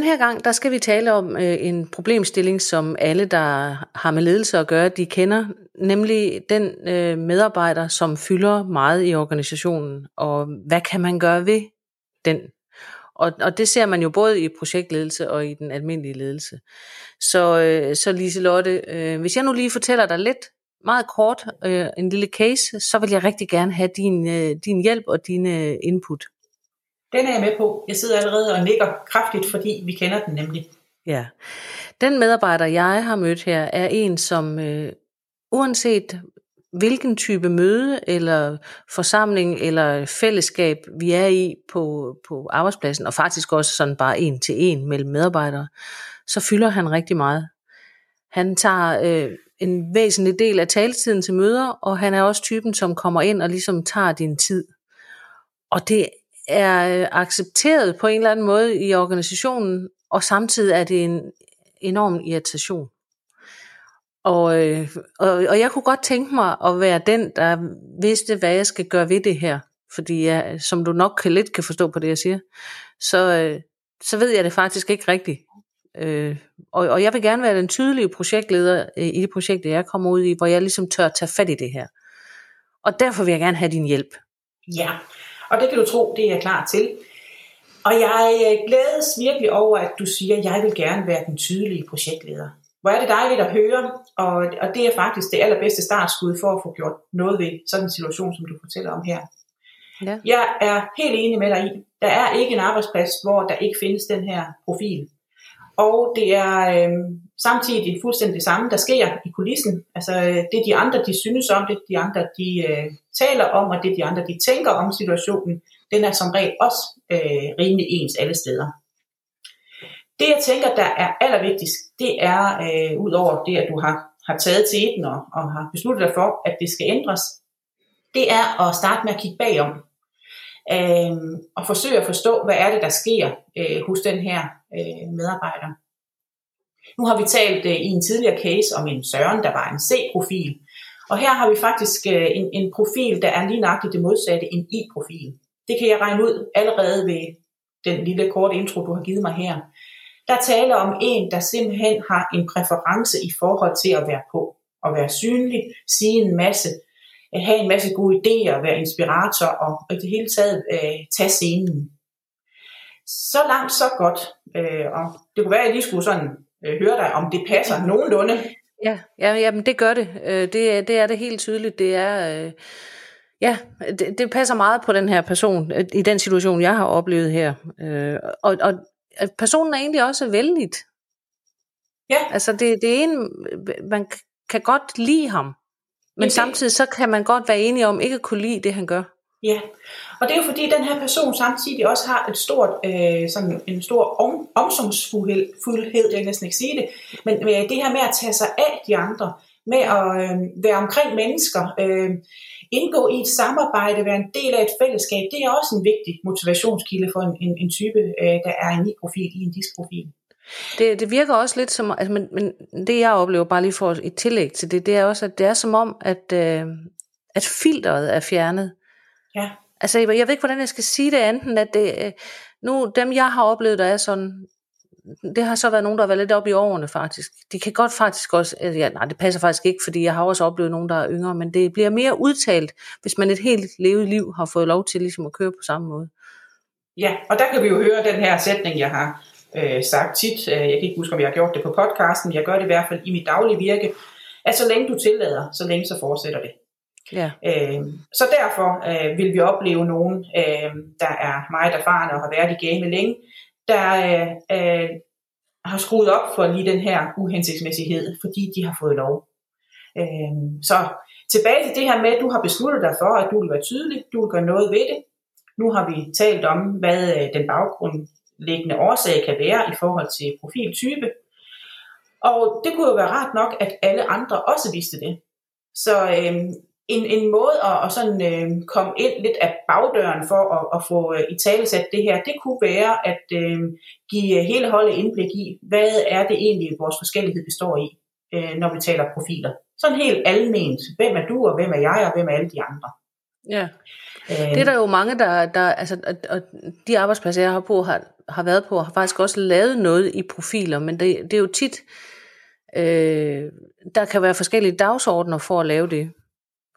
den her gang, der skal vi tale om øh, en problemstilling, som alle, der har med ledelse at gøre, de kender, nemlig den øh, medarbejder, som fylder meget i organisationen, og hvad kan man gøre ved den? Og, og det ser man jo både i projektledelse og i den almindelige ledelse. Så, øh, så Liselotte, øh, hvis jeg nu lige fortæller dig lidt, meget kort, øh, en lille case, så vil jeg rigtig gerne have din, øh, din hjælp og dine øh, input. Den er jeg med på. Jeg sidder allerede og nikker kraftigt, fordi vi kender den nemlig. Ja. Den medarbejder, jeg har mødt her, er en, som øh, uanset hvilken type møde eller forsamling eller fællesskab vi er i på, på arbejdspladsen, og faktisk også sådan bare en til en mellem medarbejdere, så fylder han rigtig meget. Han tager øh, en væsentlig del af taletiden til møder, og han er også typen, som kommer ind og ligesom tager din tid. Og det er øh, accepteret på en eller anden måde i organisationen, og samtidig er det en enorm irritation. Og, øh, og, og jeg kunne godt tænke mig at være den, der vidste, hvad jeg skal gøre ved det her. Fordi jeg, som du nok kan, lidt kan forstå på det, jeg siger, så, øh, så ved jeg det faktisk ikke rigtigt. Øh, og, og jeg vil gerne være den tydelige projektleder øh, i det projekt, jeg kommer ud i, hvor jeg ligesom tør tage fat i det her. Og derfor vil jeg gerne have din hjælp. Ja, og det kan du tro, det er jeg klar til. Og jeg øh, glædes virkelig over, at du siger, at jeg vil gerne være den tydelige projektleder. Hvor er det dejligt at høre, og, og det er faktisk det allerbedste startskud for at få gjort noget ved sådan en situation, som du fortæller om her. Ja. Jeg er helt enig med dig i, der er ikke en arbejdsplads, hvor der ikke findes den her profil. Og det er øh, samtidig fuldstændig det samme, der sker i kulissen. Altså øh, det de andre, de synes om det, de andre, de øh, taler om, og det de andre, de tænker om situationen, den er som regel også øh, rimelig ens alle steder. Det jeg tænker, der er allervigtigst, det er øh, ud over det, at du har, har taget til den og, og har besluttet dig for, at det skal ændres, det er at starte med at kigge bagom. Øh, og forsøge at forstå, hvad er det, der sker øh, hos den her øh, medarbejder. Nu har vi talt øh, i en tidligere case om en Søren, der var en C-profil. Og her har vi faktisk øh, en, en profil, der er lige nøjagtigt det modsatte, en I-profil. Det kan jeg regne ud allerede ved den lille korte intro, du har givet mig her. Der taler om en, der simpelthen har en præference i forhold til at være på, at være synlig, sige en masse, øh, have en masse gode idéer, være inspirator og i det hele taget øh, tage scenen. Så langt, så godt. Øh, og det kunne være, at jeg lige skulle sådan øh, høre dig, om det passer nogenlunde. Ja, ja jamen det gør det. Øh, det, det er det helt tydeligt. Det er... Øh Ja, det, det passer meget på den her person, øh, i den situation, jeg har oplevet her. Øh, og, og personen er egentlig også vældigt. Ja. Altså det, det er en, man kan godt lide ham, men okay. samtidig så kan man godt være enig om ikke at kunne lide det, han gør. Ja, og det er jo fordi, den her person samtidig også har et stort, øh, sådan en stor om, omsorgsfuldhed, jeg kan næsten ikke sige det, men øh, det her med at tage sig af de andre, med at øh, være omkring mennesker, øh, indgå i et samarbejde, være en del af et fællesskab, det er også en vigtig motivationskilde for en, en, en type, øh, der er en i-profil i en disprofil. Det, det virker også lidt som, altså, men, men det jeg oplever bare lige for et tillæg til det, det er også, at det er som om, at, øh, at filteret er fjernet. Ja. Altså, jeg, ved ikke, hvordan jeg skal sige det anden, at det, øh, nu, dem jeg har oplevet, der er sådan, det har så været nogen, der har været lidt op i årene faktisk. De kan godt faktisk også, ja, nej det passer faktisk ikke, fordi jeg har også oplevet nogen, der er yngre, men det bliver mere udtalt, hvis man et helt levet liv har fået lov til ligesom at køre på samme måde. Ja, og der kan vi jo høre den her sætning, jeg har øh, sagt tit. Øh, jeg kan ikke huske, om jeg har gjort det på podcasten. Jeg gør det i hvert fald i mit daglige virke. At så længe du tillader, så længe så fortsætter det. Ja. Øh, så derfor øh, vil vi opleve nogen, øh, der er meget erfarne og har været i game længe, der øh, øh, har skruet op for lige den her uhensigtsmæssighed, fordi de har fået lov. Øh, så tilbage til det her med, at du har besluttet dig for, at du vil være tydelig, du vil gøre noget ved det. Nu har vi talt om, hvad øh, den baggrundlæggende årsag kan være i forhold til profiltype. Og det kunne jo være rart nok, at alle andre også vidste det. Så øh, en, en måde at, at sådan, øh, komme ind lidt af bagdøren for at, at få øh, i talesat det her, det kunne være at øh, give hele holdet indblik i, hvad er det egentlig, vores forskellighed består i, øh, når vi taler profiler. Sådan helt alment. Hvem er du, og hvem er jeg, og hvem er alle de andre? Ja. Øh. Det er der jo mange, der, der altså, og, de arbejdspladser, jeg har på, har, har været på, har faktisk også lavet noget i profiler, men det, det er jo tit, øh, der kan være forskellige dagsordner for at lave det.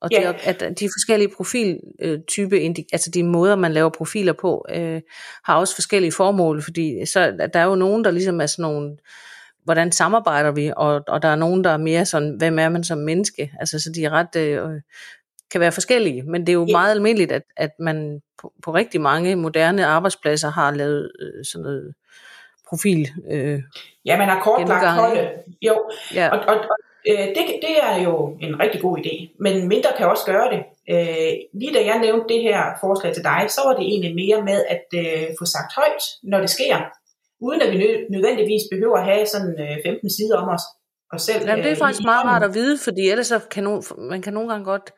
Og det, at de forskellige profiltype, altså de måder, man laver profiler på, øh, har også forskellige formål, fordi så, der er jo nogen, der ligesom er sådan nogle, hvordan samarbejder vi, og, og der er nogen, der er mere sådan, hvem er man som menneske, altså så de er ret, øh, kan være forskellige, men det er jo ja. meget almindeligt, at, at man på, på rigtig mange moderne arbejdspladser har lavet øh, sådan noget profil. Øh, ja, man har kortlagt holdet, jo, ja. og, og, og Øh, det, det er jo en rigtig god idé, men mindre kan også gøre det. Øh, lige da jeg nævnte det her forslag til dig, så var det egentlig mere med at øh, få sagt højt, når det sker, uden at vi nødvendigvis behøver at have sådan 15 sider om os, os selv. Jamen, det er faktisk meget rart at vide, fordi ellers så kan nogen, man kan nogle gange godt...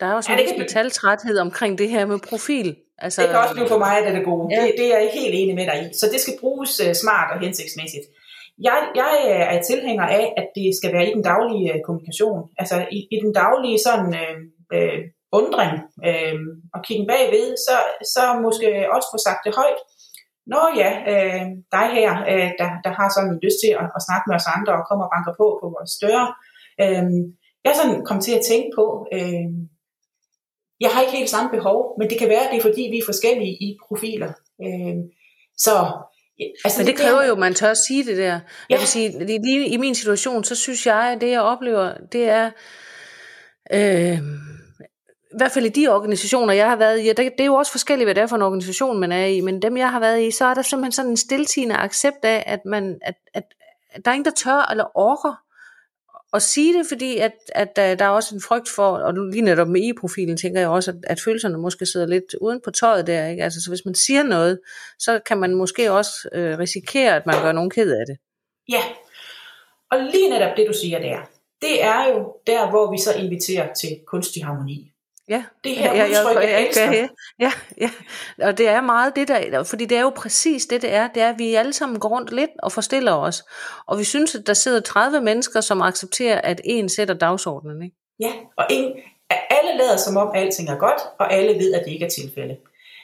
Der er også ja, en metaltræthed omkring det her med profil. Altså, det kan også blive for mig, at det er gode. Ja. Det, det er jeg helt enig med dig i. Så det skal bruges smart og hensigtsmæssigt. Jeg, jeg øh, er tilhænger af, at det skal være i den daglige øh, kommunikation. Altså i, i den daglige sådan øh, øh, undring øh, og kigge bagved, så, så måske også få sagt det højt. Nå ja, øh, dig her, øh, der, der har sådan lyst til at, at snakke med os andre og kommer og banker på på vores døre. Øh, jeg sådan kom til at tænke på, øh, jeg har ikke helt samme behov, men det kan være, at det er fordi, vi er forskellige i profiler. Øh, så Altså, Men det, det kræver jo, at man tør at sige det der. Ja. Jeg vil sige, lige i min situation, så synes jeg, at det jeg oplever, det er, øh, i hvert fald i de organisationer, jeg har været i, og det, det er jo også forskelligt, hvad det er for en organisation, man er i, men dem, jeg har været i, så er der simpelthen sådan en stiltigende accept af, at, man, at, at, at der er ingen, der tør eller orker at sige det, fordi at, at, øh, der er også en frygt for, og lige netop med e-profilen tænker jeg også, at, at følelserne måske sidder lidt uden på tøjet der, ikke? Altså, så hvis man siger noget, så kan man måske også øh, risikere, at man gør nogen ked af det. Ja, og lige netop det du siger der, det er jo der, hvor vi så inviterer til kunstig harmoni. Ja, det her ja, udtryk, jeg, jeg, jeg, jeg ja, ja, og det er meget det der, fordi det er jo præcis det, det er, det er, at vi alle sammen går rundt lidt og forstiller os, og vi synes, at der sidder 30 mennesker, som accepterer, at en sætter dagsordenen, ikke? Ja, og en, alle lader som om alting er godt, og alle ved, at det ikke er tilfælde.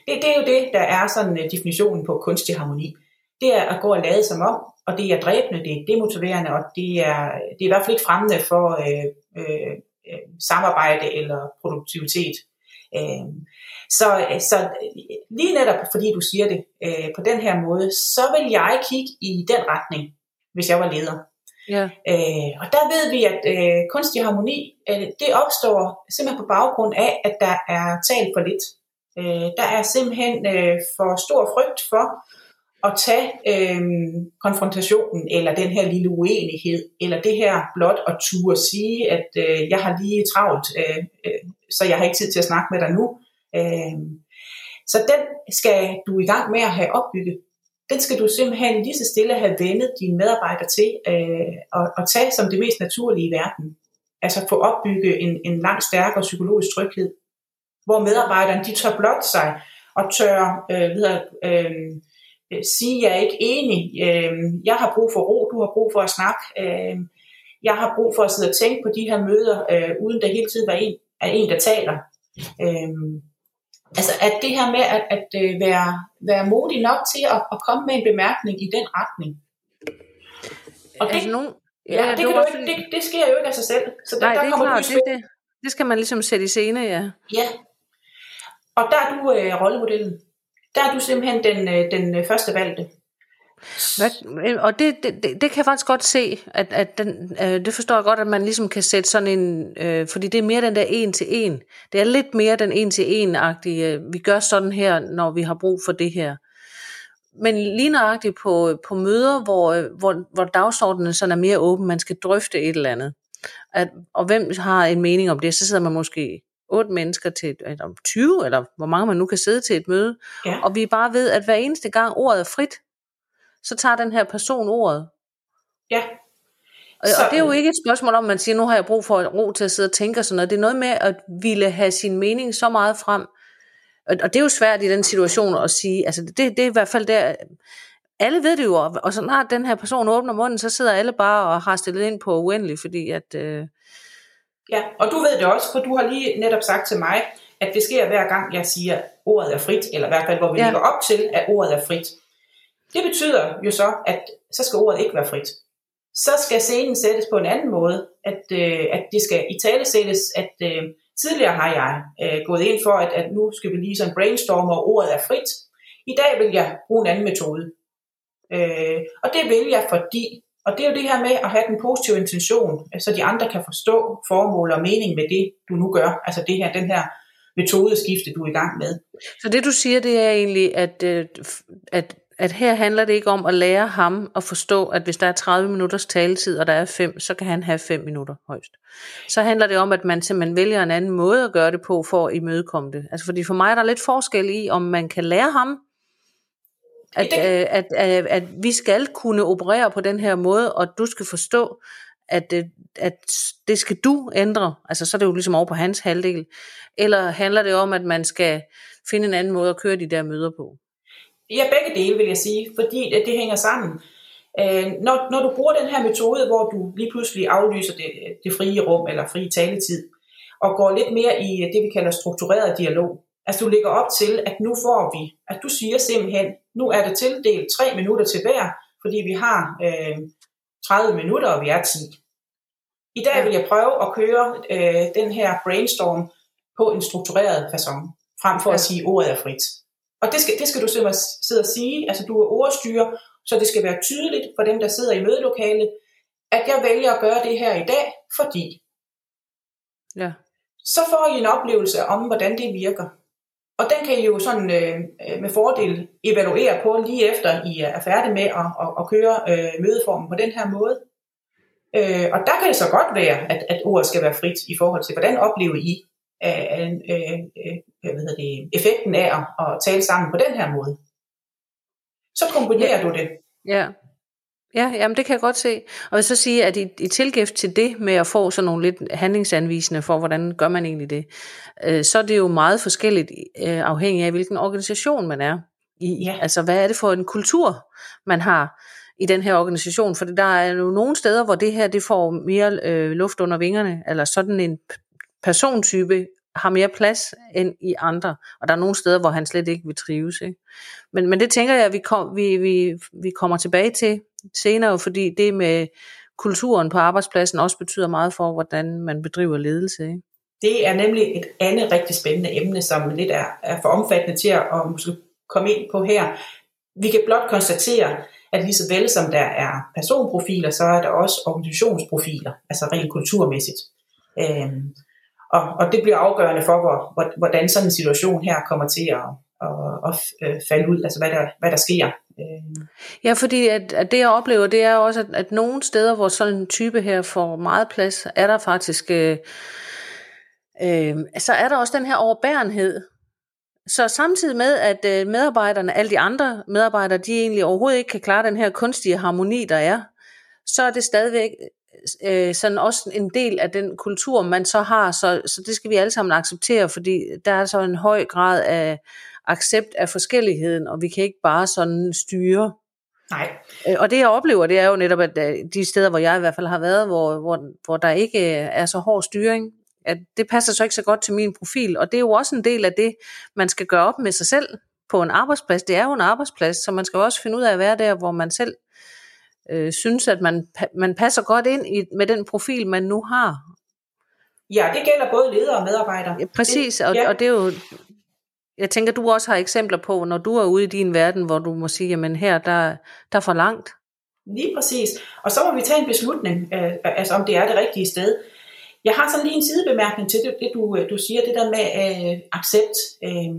Det, det er jo det, der er sådan uh, definitionen på kunstig harmoni. Det er at gå og lade som om, og det er dræbende, det er demotiverende, og det er, det er i hvert fald ikke fremmende for øh, øh, øh, samarbejde eller produktivitet. Øh, så, så lige netop fordi du siger det øh, på den her måde, så vil jeg kigge i den retning, hvis jeg var leder. Ja. Øh, og der ved vi, at øh, kunstig harmoni, øh, det opstår simpelthen på baggrund af, at der er talt for lidt. Øh, der er simpelthen øh, for stor frygt for at tage øh, konfrontationen, eller den her lille uenighed, eller det her blot at turde sige, at øh, jeg har lige travlt, øh, øh, så jeg har ikke tid til at snakke med dig nu. Øh, så den skal du i gang med at have opbygget. Den skal du simpelthen lige så stille have vendet dine medarbejdere til øh, at, at tage som det mest naturlige i verden. Altså få opbygget en, en langt stærkere psykologisk tryghed, hvor medarbejderne de tør blot sig og tør øh, videre, øh, øh, sige, at jeg er ikke enig. Øh, jeg har brug for ro, du har brug for at snakke. Øh, jeg har brug for at sidde og tænke på de her møder, øh, uden der hele tiden var en, er en, der taler. Øh, altså at det her med at, at øh, være, være modig nok til at, at komme med en bemærkning i den retning. Og det, altså nogen, ja, ja, det, kan du ikke, det, det sker jo ikke af sig selv. Så der, Nej, der det kommer klart, det, det, det skal man ligesom sætte i scene, ja. Ja, og der er du øh, rollemodellen der er du simpelthen den, øh, den øh, første valgte. Hvad, øh, og det, det, det, kan jeg faktisk godt se, at, at den, øh, det forstår jeg godt, at man ligesom kan sætte sådan en, øh, fordi det er mere den der en til en. Det er lidt mere den en til en-agtige, øh, vi gør sådan her, når vi har brug for det her. Men lige nøjagtigt på, på møder, hvor, hvor, hvor dagsordenen sådan er mere åben, man skal drøfte et eller andet. At, og hvem har en mening om det, så sidder man måske otte mennesker til, eller 20, eller hvor mange man nu kan sidde til et møde, ja. og vi bare ved, at hver eneste gang ordet er frit, så tager den her person ordet. Ja. Og, så, og det er jo ikke et spørgsmål om, man siger, nu har jeg brug for ro til at sidde og tænke og sådan noget. Det er noget med at ville have sin mening så meget frem. Og, og det er jo svært i den situation at sige, altså det, det er i hvert fald der, alle ved det jo, og så når den her person åbner munden, så sidder alle bare og har stillet ind på uendelig, fordi at, øh, Ja, og du ved det også, for du har lige netop sagt til mig, at det sker hver gang, jeg siger, ordet er frit, eller i hvert fald, hvor vi ja. ligger op til, at ordet er frit. Det betyder jo så, at så skal ordet ikke være frit. Så skal scenen sættes på en anden måde, at, øh, at det skal i tale sættes, at øh, tidligere har jeg øh, gået ind for, at, at nu skal vi lige sådan brainstorme, og ordet er frit. I dag vil jeg bruge en anden metode. Øh, og det vil jeg, fordi, og det er jo det her med at have den positive intention, så de andre kan forstå formål og mening med det, du nu gør. Altså det her, den her metodeskifte, du er i gang med. Så det du siger, det er egentlig, at, øh, at, at her handler det ikke om at lære ham at forstå, at hvis der er 30 minutters taletid, og der er 5, så kan han have 5 minutter højst. Så handler det om, at man simpelthen vælger en anden måde at gøre det på, for at imødekomme det. Altså fordi for mig er der lidt forskel i, om man kan lære ham, at, øh, at, at, at vi skal kunne operere på den her måde, og du skal forstå, at, øh, at det skal du ændre, altså så er det jo ligesom over på hans halvdel, eller handler det om, at man skal finde en anden måde at køre de der møder på? Ja, begge dele vil jeg sige, fordi det, det hænger sammen. Øh, når, når du bruger den her metode, hvor du lige pludselig aflyser det, det frie rum eller frie taletid, og går lidt mere i det, vi kalder struktureret dialog, altså du lægger op til, at nu får vi, at du siger simpelthen, nu er det tildelt tre minutter til hver, fordi vi har øh, 30 minutter, og vi er 10. I dag vil jeg prøve at køre øh, den her brainstorm på en struktureret façon, frem for ja. at sige, ordet er frit. Og det skal, det skal du simpelthen sidde og sige, altså du er ordstyrer, så det skal være tydeligt for dem, der sidder i mødelokalet, at jeg vælger at gøre det her i dag, fordi. Ja. Så får I en oplevelse om, hvordan det virker. Og den kan I jo sådan øh, med fordel evaluere på lige efter I er færdige med at, at, at køre øh, mødeformen på den her måde. Øh, og der kan det så godt være, at, at ordet skal være frit i forhold til, hvordan oplever I øh, øh, øh, hvad hedder det, effekten af at, at tale sammen på den her måde. Så kombinerer ja. du det. Ja. Ja, jamen det kan jeg godt se. Og jeg så sige, at i, i tilgift til det med at få sådan nogle lidt handlingsanvisende for, hvordan gør man egentlig det, øh, så er det jo meget forskelligt øh, afhængig af, hvilken organisation man er i. Ja. Altså, hvad er det for en kultur, man har i den her organisation? For der er jo nogle steder, hvor det her det får mere øh, luft under vingerne, eller sådan en persontype har mere plads end i andre. Og der er nogle steder, hvor han slet ikke vil trives. Ikke? Men, men det tænker jeg, at vi, kom, vi, vi, vi kommer tilbage til senere, fordi det med kulturen på arbejdspladsen også betyder meget for, hvordan man bedriver ledelse. Ikke? Det er nemlig et andet rigtig spændende emne, som lidt er, er for omfattende til at måske komme ind på her. Vi kan blot konstatere, at lige så vel som der er personprofiler, så er der også organisationsprofiler, altså rent kulturmæssigt. Øhm, og, og det bliver afgørende for, hvor, hvordan sådan en situation her kommer til at, at, at øh, falde ud, altså hvad der, hvad der sker. Øh. Ja, fordi at, at det jeg oplever, det er også, at, at nogle steder, hvor sådan en type her får meget plads, er der faktisk, øh, øh, så er der også den her overbærenhed. Så samtidig med, at øh, medarbejderne, alle de andre medarbejdere, de egentlig overhovedet ikke kan klare den her kunstige harmoni, der er, så er det stadigvæk øh, sådan også en del af den kultur, man så har, så, så det skal vi alle sammen acceptere, fordi der er så en høj grad af accept af forskelligheden, og vi kan ikke bare sådan styre. Nej. Øh, og det jeg oplever, det er jo netop, at øh, de steder, hvor jeg i hvert fald har været, hvor, hvor, hvor der ikke er så hård styring, at det passer så ikke så godt til min profil, og det er jo også en del af det, man skal gøre op med sig selv på en arbejdsplads. Det er jo en arbejdsplads, så man skal også finde ud af at være der, hvor man selv øh, synes, at man, man passer godt ind i, med den profil, man nu har. Ja, det gælder både ledere og medarbejdere. Ja, præcis, og, ja. og det er jo, jeg tænker, du også har eksempler på, når du er ude i din verden, hvor du må sige, jamen her, der, der er for langt. Lige præcis. Og så må vi tage en beslutning, øh, øh altså om det er det rigtige sted. Jeg har sådan lige en sidebemærkning til det, det du, øh, du siger, det der med øh, accept. Øh,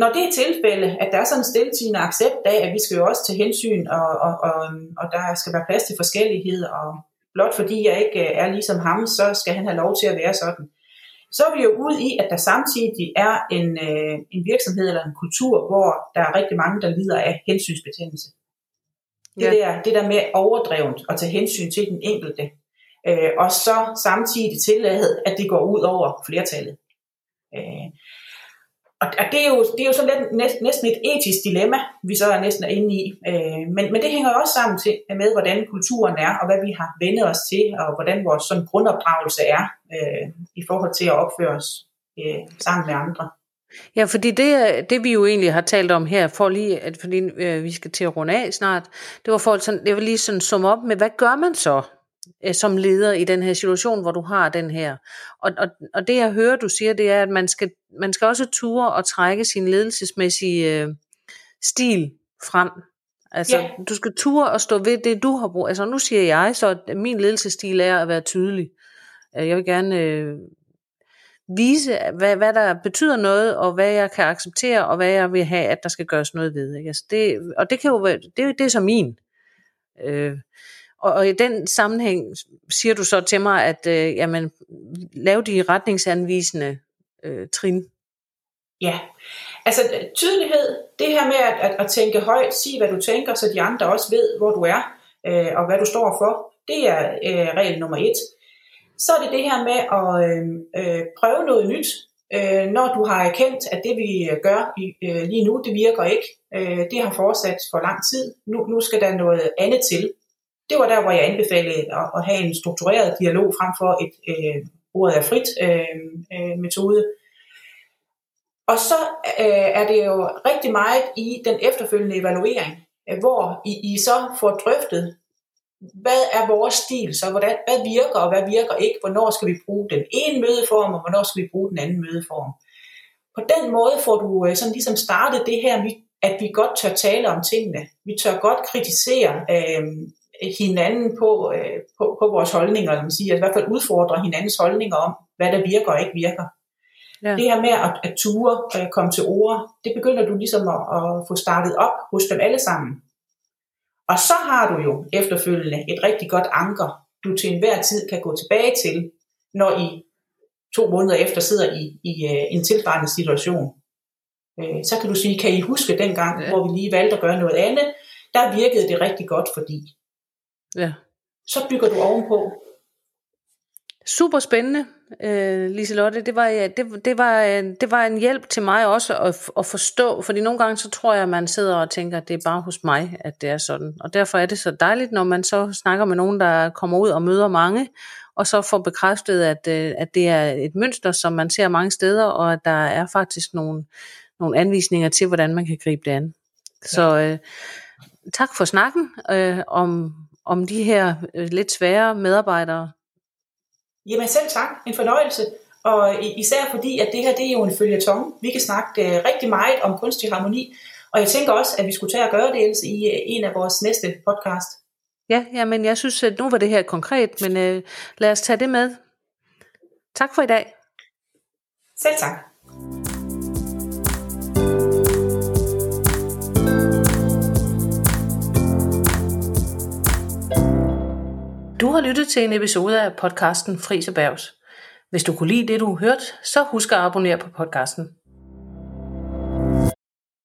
når det er tilfælde, at der er sådan en stiltigende accept af, at vi skal jo også tage hensyn, og, og, og, og der skal være plads til forskellighed, og blot fordi jeg ikke øh, er ligesom ham, så skal han have lov til at være sådan. Så er vi jo ude i, at der samtidig er en, øh, en virksomhed eller en kultur, hvor der er rigtig mange, der lider af hensynsbetændelse. Det, ja. der, det der med overdrevet at tage hensyn til den enkelte, øh, og så samtidig tillade, at det går ud over flertallet. Øh, og det er jo, det er jo sådan lidt, næsten et etisk dilemma, vi så er næsten inde i. Øh, men, men det hænger også sammen til, med, hvordan kulturen er, og hvad vi har vendet os til, og hvordan vores sådan grundopdragelse er øh, i forhold til at opføre os øh, sammen med andre. Ja, fordi det, det vi jo egentlig har talt om her, for lige, at, fordi øh, vi skal til at runde af snart, det var for sådan, jeg vil lige sådan summe op med, hvad gør man så øh, som leder i den her situation, hvor du har den her. Og, og, og det jeg hører, du siger, det er, at man skal, man skal også ture og trække sin ledelsesmæssige øh, stil frem. Altså, ja. du skal ture og stå ved det, du har brugt. Altså, nu siger jeg så, at min ledelsesstil er at være tydelig. Jeg vil gerne øh, vise, hvad, hvad der betyder noget, og hvad jeg kan acceptere, og hvad jeg vil have, at der skal gøres noget ved. Ikke? Altså det, og det kan jo være, det, det er så min. Øh, og, og i den sammenhæng siger du så til mig, at øh, jamen, lav de retningsanvisende øh, trin. Ja, altså tydelighed, det her med at, at, at tænke højt, sige hvad du tænker, så de andre også ved, hvor du er, øh, og hvad du står for, det er øh, regel nummer et. Så er det det her med at øh, øh, prøve noget nyt, øh, når du har erkendt, at det vi øh, gør øh, lige nu, det virker ikke. Øh, det har fortsat for lang tid. Nu, nu skal der noget andet til. Det var der, hvor jeg anbefalede at, at have en struktureret dialog frem for et øh, ordet er frit øh, øh, metode. Og så øh, er det jo rigtig meget i den efterfølgende evaluering, øh, hvor I, I så får drøftet, hvad er vores stil så? Hvordan, hvad virker og hvad virker ikke? Hvornår skal vi bruge den ene mødeform, og hvornår skal vi bruge den anden mødeform? På den måde får du øh, sådan ligesom startet det her, at vi godt tør tale om tingene. Vi tør godt kritisere øh, hinanden på, øh, på, på vores holdninger, eller man siger, altså i hvert fald udfordre hinandens holdninger om, hvad der virker og ikke virker. Ja. Det her med at, at ture, øh, komme til ord, det begynder du ligesom at, at få startet op hos dem alle sammen. Og så har du jo efterfølgende et rigtig godt anker, du til enhver tid kan gå tilbage til, når I to måneder efter sidder i, i uh, en tilsvarende situation. Uh, så kan du sige, kan I huske dengang, ja. hvor vi lige valgte at gøre noget andet, der virkede det rigtig godt, fordi. Ja. Så bygger du ovenpå. Super spændende øh, Liselotte. Det var, det, det, var, det var en hjælp til mig også at, at forstå, fordi nogle gange så tror jeg, at man sidder og tænker, at det er bare hos mig, at det er sådan. Og derfor er det så dejligt, når man så snakker med nogen, der kommer ud og møder mange, og så får bekræftet, at, øh, at det er et mønster, som man ser mange steder, og at der er faktisk nogle, nogle anvisninger til, hvordan man kan gribe det an. Så øh, tak for snakken øh, om, om de her øh, lidt svære medarbejdere, Jamen selv tak, en fornøjelse. Og især fordi, at det her det er jo en følgetong. Vi kan snakke uh, rigtig meget om kunstig harmoni, og jeg tænker også, at vi skulle tage og gøre det ellers i uh, en af vores næste podcast. Ja, ja, men jeg synes, at nu var det her konkret, men uh, lad os tage det med. Tak for i dag. Selv tak. Du har lyttet til en episode af podcasten Fris Erhvervs. Hvis du kunne lide det, du hørte, så husk at abonnere på podcasten.